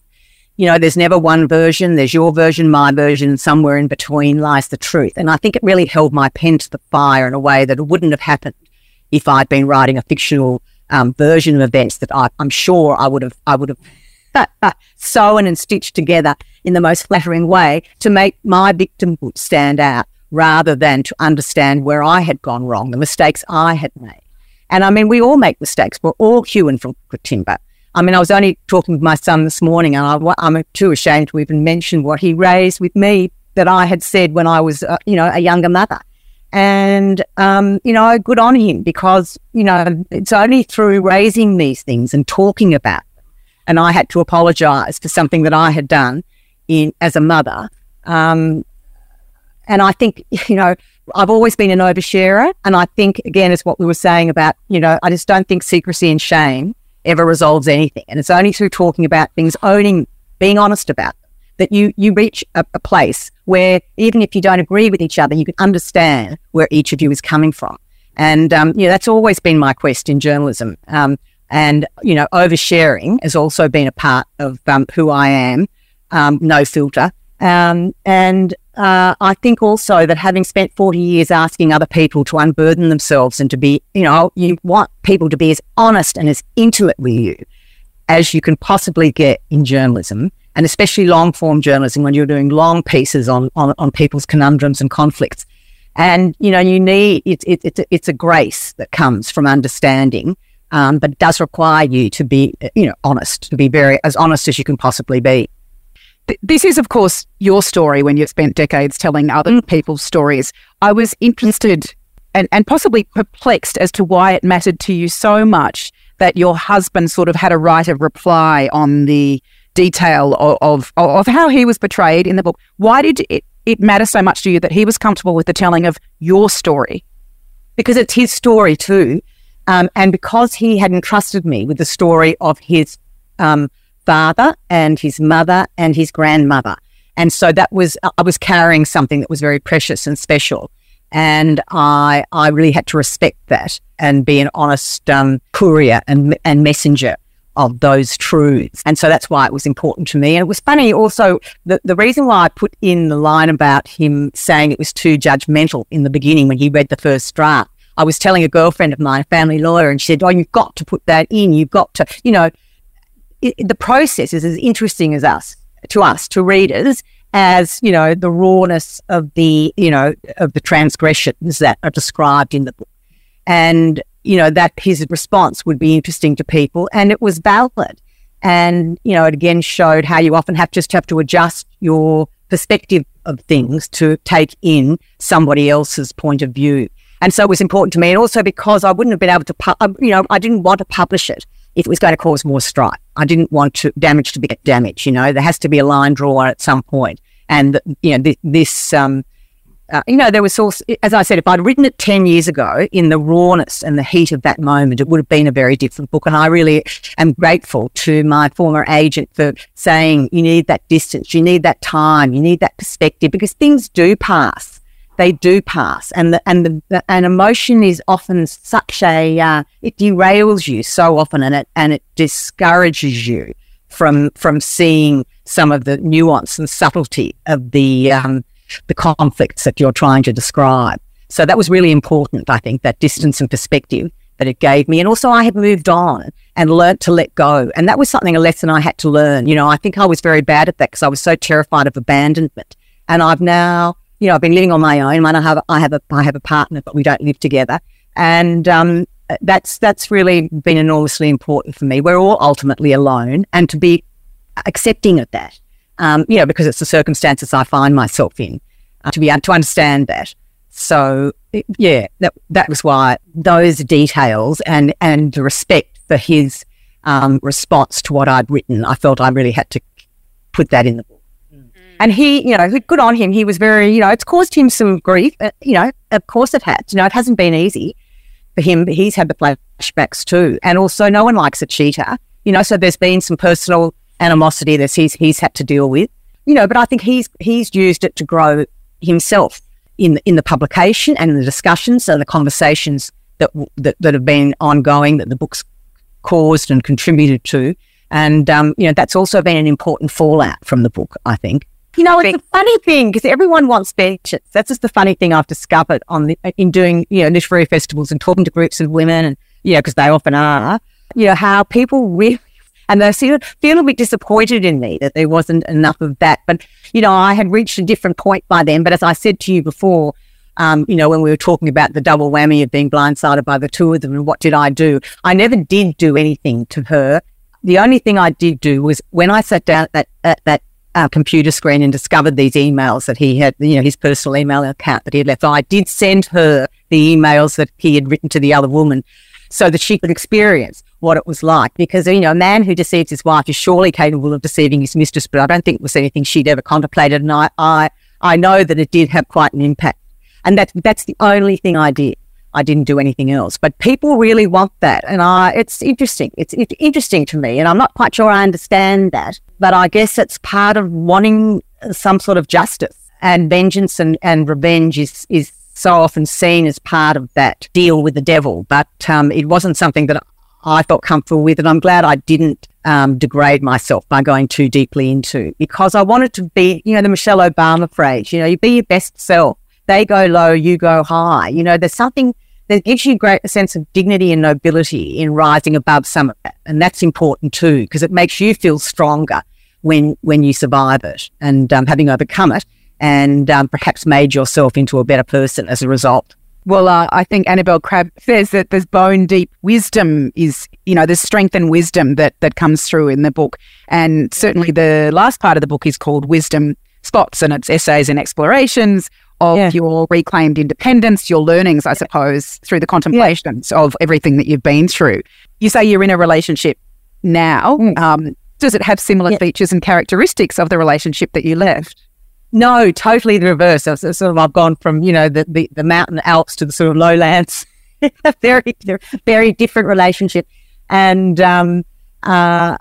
Speaker 2: You know, there's never one version. There's your version, my version, and somewhere in between lies the truth. And I think it really held my pen to the fire in a way that it wouldn't have happened if I'd been writing a fictional um, version of events that I, am sure I would have, I would have (laughs) sewn and stitched together in the most flattering way to make my victimhood stand out rather than to understand where I had gone wrong, the mistakes I had made. And I mean, we all make mistakes. We're all hewn from timber. I mean, I was only talking with my son this morning, and I, am too ashamed to even mention what he raised with me that I had said when I was, uh, you know, a younger mother. And, um, you know, good on him because, you know, it's only through raising these things and talking about them. And I had to apologize for something that I had done in as a mother um, and I think, you know, I've always been an oversharer. And I think, again, is what we were saying about, you know, I just don't think secrecy and shame ever resolves anything. And it's only through talking about things, owning, being honest about them, that you, you reach a, a place where even if you don't agree with each other, you can understand where each of you is coming from. And, um, you know, that's always been my quest in journalism. Um, and, you know, oversharing has also been a part of um, who I am, um, no filter. Um, and uh, I think also that having spent 40 years asking other people to unburden themselves and to be, you know, you want people to be as honest and as intimate with you as you can possibly get in journalism, and especially long form journalism when you're doing long pieces on, on, on people's conundrums and conflicts. And, you know, you need, it's, it, it's, a, it's a grace that comes from understanding, um, but it does require you to be, you know, honest, to be very, as honest as you can possibly be
Speaker 1: this is, of course, your story when you've spent decades telling other mm. people's stories. I was interested and, and possibly perplexed as to why it mattered to you so much that your husband sort of had a right of reply on the detail of, of, of how he was portrayed in the book. Why did it it matters so much to you that he was comfortable with the telling of your story?
Speaker 2: Because it's his story too. Um, and because he had entrusted me with the story of his um, father and his mother and his grandmother. And so that was, I was carrying something that was very precious and special. And I, I really had to respect that and be an honest um, courier and, and messenger of those truths. And so that's why it was important to me. And it was funny also, the, the reason why I put in the line about him saying it was too judgmental in the beginning when he read the first draft. I was telling a girlfriend of mine, a family lawyer, and she said, Oh, you've got to put that in. You've got to, you know, it, the process is as interesting as us, to us, to readers, as, you know, the rawness of the, you know, of the transgressions that are described in the book. And you know, that his response would be interesting to people and it was valid. And, you know, it again showed how you often have just have to adjust your perspective of things to take in somebody else's point of view. And so it was important to me. And also because I wouldn't have been able to, pu- you know, I didn't want to publish it it was going to cause more strife. I didn't want to damage to beget damage. You know, there has to be a line drawn at some point. And, you know, th- this, um, uh, you know, there was also, as I said, if I'd written it 10 years ago in the rawness and the heat of that moment, it would have been a very different book. And I really am grateful to my former agent for saying, you need that distance, you need that time, you need that perspective because things do pass. They do pass. And the, and the, the and emotion is often such a, uh, it derails you so often and it, and it discourages you from, from seeing some of the nuance and subtlety of the, um, the conflicts that you're trying to describe. So that was really important, I think, that distance and perspective that it gave me. And also I had moved on and learnt to let go. And that was something, a lesson I had to learn. You know, I think I was very bad at that because I was so terrified of abandonment. And I've now, you know, I've been living on my own. I have, I have a, I have a partner, but we don't live together. And, um, that's, that's really been enormously important for me. We're all ultimately alone and to be accepting of that um, you know, because it's the circumstances I find myself in, uh, to be to understand that. So yeah, that that was why those details and and the respect for his um, response to what I'd written, I felt I really had to put that in the book. And he, you know, good on him. He was very, you know, it's caused him some grief. Uh, you know, of course it has. You know, it hasn't been easy for him. But he's had the flashbacks too, and also no one likes a cheater. You know, so there's been some personal animosity that he's he's had to deal with. You know, but I think he's he's used it to grow himself in in the publication and in the discussions and the conversations that, that that have been ongoing that the book's caused and contributed to. And um, you know, that's also been an important fallout from the book, I think. You know, it's a funny thing because everyone wants benches. That's just the funny thing I've discovered on the, in doing, you know, literary festivals and talking to groups of women and, you know, because they often are, you know, how people really and they feel, feel a bit disappointed in me that there wasn't enough of that. But, you know, I had reached a different point by then. But as I said to you before, um, you know, when we were talking about the double whammy of being blindsided by the two of them and what did I do? I never did do anything to her. The only thing I did do was when I sat down at that, at that uh, computer screen and discovered these emails that he had, you know, his personal email account that he had left. I did send her the emails that he had written to the other woman so that she could experience what it was like. Because, you know, a man who deceives his wife is surely capable of deceiving his mistress, but I don't think it was anything she'd ever contemplated. And I, I, I know that it did have quite an impact. And that's, that's the only thing I did. I didn't do anything else, but people really want that. And I, it's interesting. It's, it's interesting to me. And I'm not quite sure I understand that, but I guess it's part of wanting some sort of justice and vengeance and, and revenge is, is so often seen as part of that deal with the devil. But um, it wasn't something that I felt comfortable with. And I'm glad I didn't um, degrade myself by going too deeply into because I wanted to be, you know, the Michelle Obama phrase, you know, you be your best self. They go low, you go high. You know, there's something that gives you a great sense of dignity and nobility in rising above some of that. And that's important too, because it makes you feel stronger when, when you survive it and um, having overcome it and um, perhaps made yourself into a better person as a result.
Speaker 1: Well, uh, I think Annabel Crabb says that there's bone deep wisdom is, you know, there's strength and wisdom that, that comes through in the book. And certainly the last part of the book is called Wisdom Spots and it's essays and explorations of yeah. your reclaimed independence, your learnings, I suppose, through the contemplations yeah. of everything that you've been through. You say you're in a relationship now. Mm. Um, does it have similar yeah. features and characteristics of the relationship that you left?
Speaker 2: No, totally the reverse. I've, sort of I've gone from you know the, the, the mountain Alps to the sort of lowlands. (laughs) very very different relationship. And um, uh,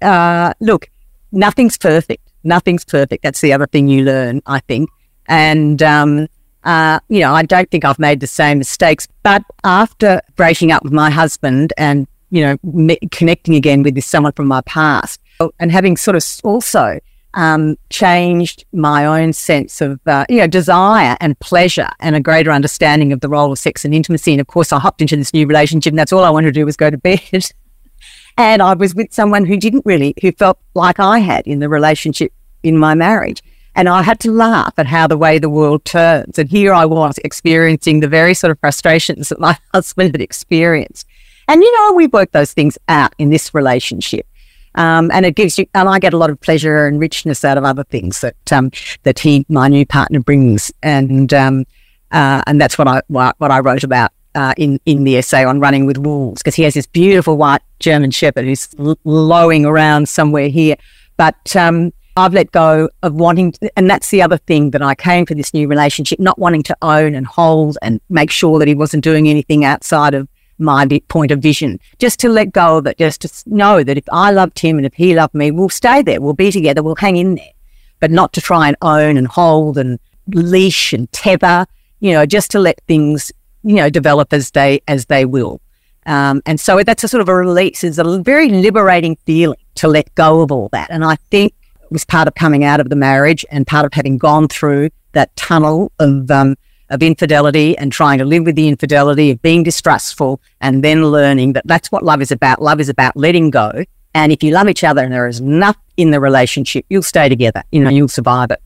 Speaker 2: uh, look, nothing's perfect. Nothing's perfect. That's the other thing you learn, I think. And um, uh, you know, I don't think I've made the same mistakes. But after breaking up with my husband and you know me- connecting again with this someone from my past, and having sort of also um, changed my own sense of, uh, you know, desire and pleasure and a greater understanding of the role of sex and intimacy. And of course, I hopped into this new relationship and that's all I wanted to do was go to bed. (laughs) and I was with someone who didn't really, who felt like I had in the relationship in my marriage. And I had to laugh at how the way the world turns. And here I was experiencing the very sort of frustrations that my (laughs) husband had experienced. And, you know, we worked those things out in this relationship. Um, and it gives you, and I get a lot of pleasure and richness out of other things that um, that he, my new partner, brings, and um, uh, and that's what I what, I wrote about uh, in in the essay on running with wolves because he has this beautiful white German Shepherd who's lowing around somewhere here, but um, I've let go of wanting, to, and that's the other thing that I came for this new relationship, not wanting to own and hold and make sure that he wasn't doing anything outside of my point of vision, just to let go of it, just to know that if I loved him and if he loved me, we'll stay there, we'll be together, we'll hang in there, but not to try and own and hold and leash and tether, you know, just to let things, you know, develop as they, as they will. Um, and so that's a sort of a release. It's a very liberating feeling to let go of all that. And I think was part of coming out of the marriage and part of having gone through that tunnel of, um, of infidelity and trying to live with the infidelity, of being distrustful, and then learning that that's what love is about. Love is about letting go. And if you love each other and there is enough in the relationship, you'll stay together. You know, you'll survive it.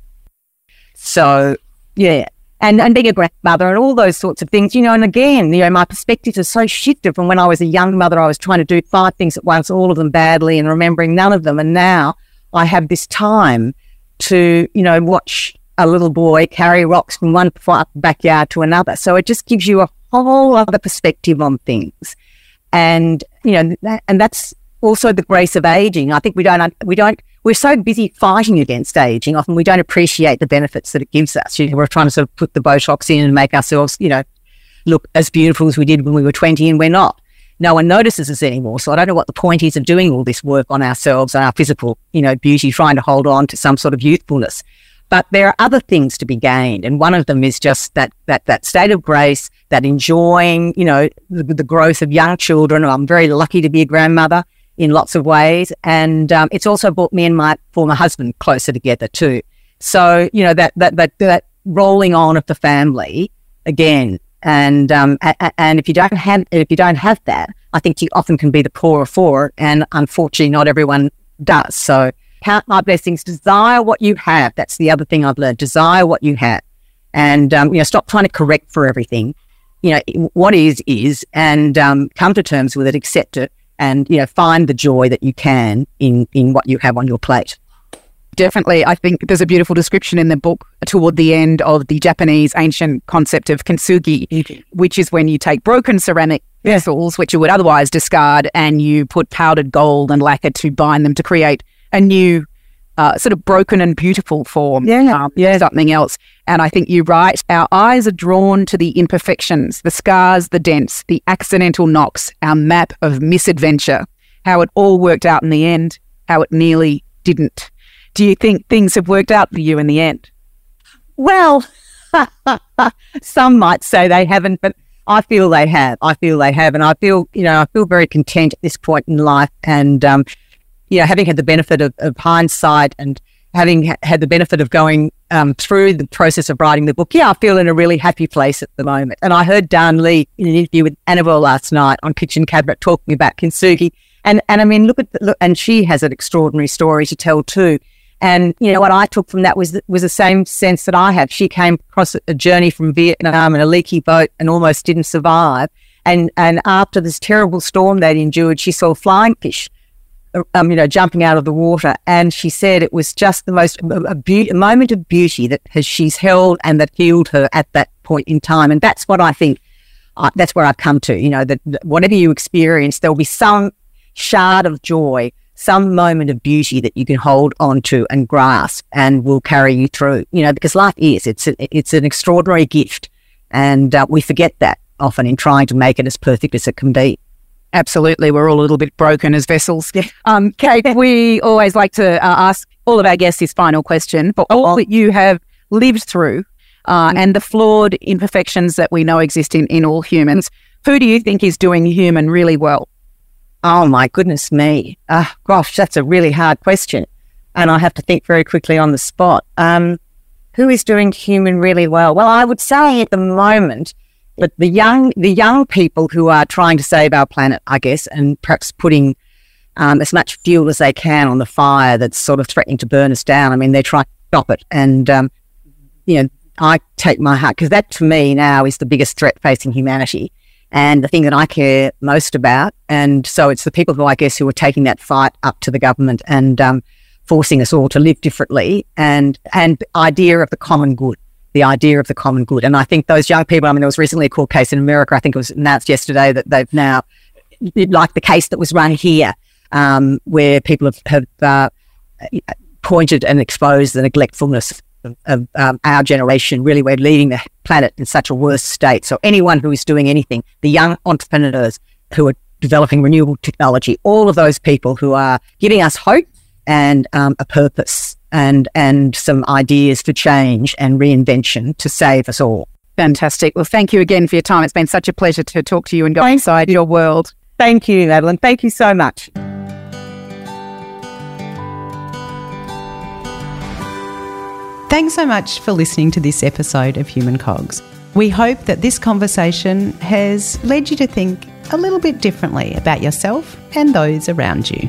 Speaker 2: So, yeah. And, and being a grandmother and all those sorts of things, you know, and again, you know, my perspectives are so shifted from when I was a young mother. I was trying to do five things at once, all of them badly and remembering none of them. And now I have this time to, you know, watch a little boy carry rocks from one backyard to another. So it just gives you a whole other perspective on things. And, you know, that, and that's also the grace of aging. I think we don't, we don't, we're so busy fighting against aging. Often we don't appreciate the benefits that it gives us. You know, we're trying to sort of put the Botox in and make ourselves, you know, look as beautiful as we did when we were 20 and we're not. No one notices us anymore. So I don't know what the point is of doing all this work on ourselves and our physical, you know, beauty, trying to hold on to some sort of youthfulness. But there are other things to be gained. And one of them is just that, that, that state of grace, that enjoying, you know, the, the growth of young children. I'm very lucky to be a grandmother in lots of ways. And um, it's also brought me and my former husband closer together too. So, you know, that, that, that, that rolling on of the family again. And, um, a, and if you don't have, if you don't have that, I think you often can be the poorer for, it. and unfortunately not everyone does. So, count my blessings, desire what you have. That's the other thing I've learned. Desire what you have. And, um, you know, stop trying to correct for everything. You know, what is, is, and um, come to terms with it, accept it, and, you know, find the joy that you can in, in what you have on your plate.
Speaker 1: Definitely. I think there's a beautiful description in the book toward the end of the Japanese ancient concept of kintsugi, mm-hmm. which is when you take broken ceramic vessels, which you would otherwise discard, and you put powdered gold and lacquer to bind them to create a new uh, sort of broken and beautiful form.
Speaker 2: Yeah, um, yeah.
Speaker 1: Something else. And I think you're right. Our eyes are drawn to the imperfections, the scars, the dents, the accidental knocks, our map of misadventure, how it all worked out in the end, how it nearly didn't. Do you think things have worked out for you in the end?
Speaker 2: Well, (laughs) some might say they haven't, but I feel they have. I feel they have. And I feel, you know, I feel very content at this point in life. And, um, you know, having had the benefit of, of hindsight and having ha- had the benefit of going um, through the process of writing the book, yeah, I feel in a really happy place at the moment. And I heard Dai Le in an interview with Annabel last night on Kitchen Cabinet talking about kintsugi. And, and I mean, look at, the, look, and she has an extraordinary story to tell too. And, you know, what I took from that was, was the same sense that I have. She came across a journey from Vietnam in a leaky boat and almost didn't survive. And, and after this terrible storm they'd endured, she saw flying fish um, you know, jumping out of the water. And she said it was just the most a, be- a moment of beauty that has, she's held and that healed her at that point in time. And that's what I think. Uh, that's where I've come to. You know that, that whatever you experience, there will be some shard of joy some moment of beauty that you can hold on to and grasp and will carry you through, you know, because life is, it's, a, it's an extraordinary gift. And uh, we forget that often in trying to make it as perfect as it can be.
Speaker 1: Absolutely. We're all a little bit broken as vessels. (laughs) Um, Kate, we always like to uh, ask all of our guests this final question. For all that you have lived through uh, and the flawed imperfections that we know exist in, in all humans, who do you think is doing human really well?
Speaker 2: Oh my goodness me. Uh, gosh, that's a really hard question. And I have to think very quickly on the spot. Um, who is doing human really well? Well, I would say at the moment, but the young, the young people who are trying to save our planet, I guess, and perhaps putting um, as much fuel as they can on the fire that's sort of threatening to burn us down. I mean, they're trying to stop it. And, um, you know, I take my heart because that to me now is the biggest threat facing humanity and the thing that I care most about. And so it's the people who I guess who are taking that fight up to the government and um, forcing us all to live differently and and idea of the common good. The idea of the common good. And I think those young people, I mean, there was recently a court case in America. I think it was announced yesterday that they've now, like the case that was run here, um, where people have, have uh, pointed and exposed the neglectfulness of, of um, our generation. Really, we're leaving the planet in such a worse state. So anyone who is doing anything, the young entrepreneurs who are developing renewable technology, all of those people who are giving us hope and um, a purpose and and some ideas for change and reinvention to save us all.
Speaker 1: Fantastic. Well, thank you again for your time. It's been such a pleasure to talk to you and go inside your world.
Speaker 2: Thank you, Madeline. Thank you so much.
Speaker 3: Thanks so much for listening to this episode of Human Cogs. We hope that this conversation has led you to think a little bit differently about yourself and those around you.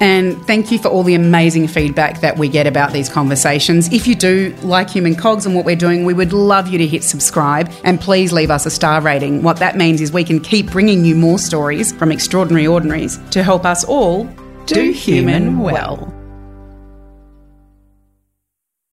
Speaker 1: And thank you for all the amazing feedback that we get about these conversations. If you do like Human Cogs and what we're doing, we would love you to hit subscribe and please leave us a star rating. What that means is we can keep bringing you more stories from extraordinary ordinaries to help us all do, do human well.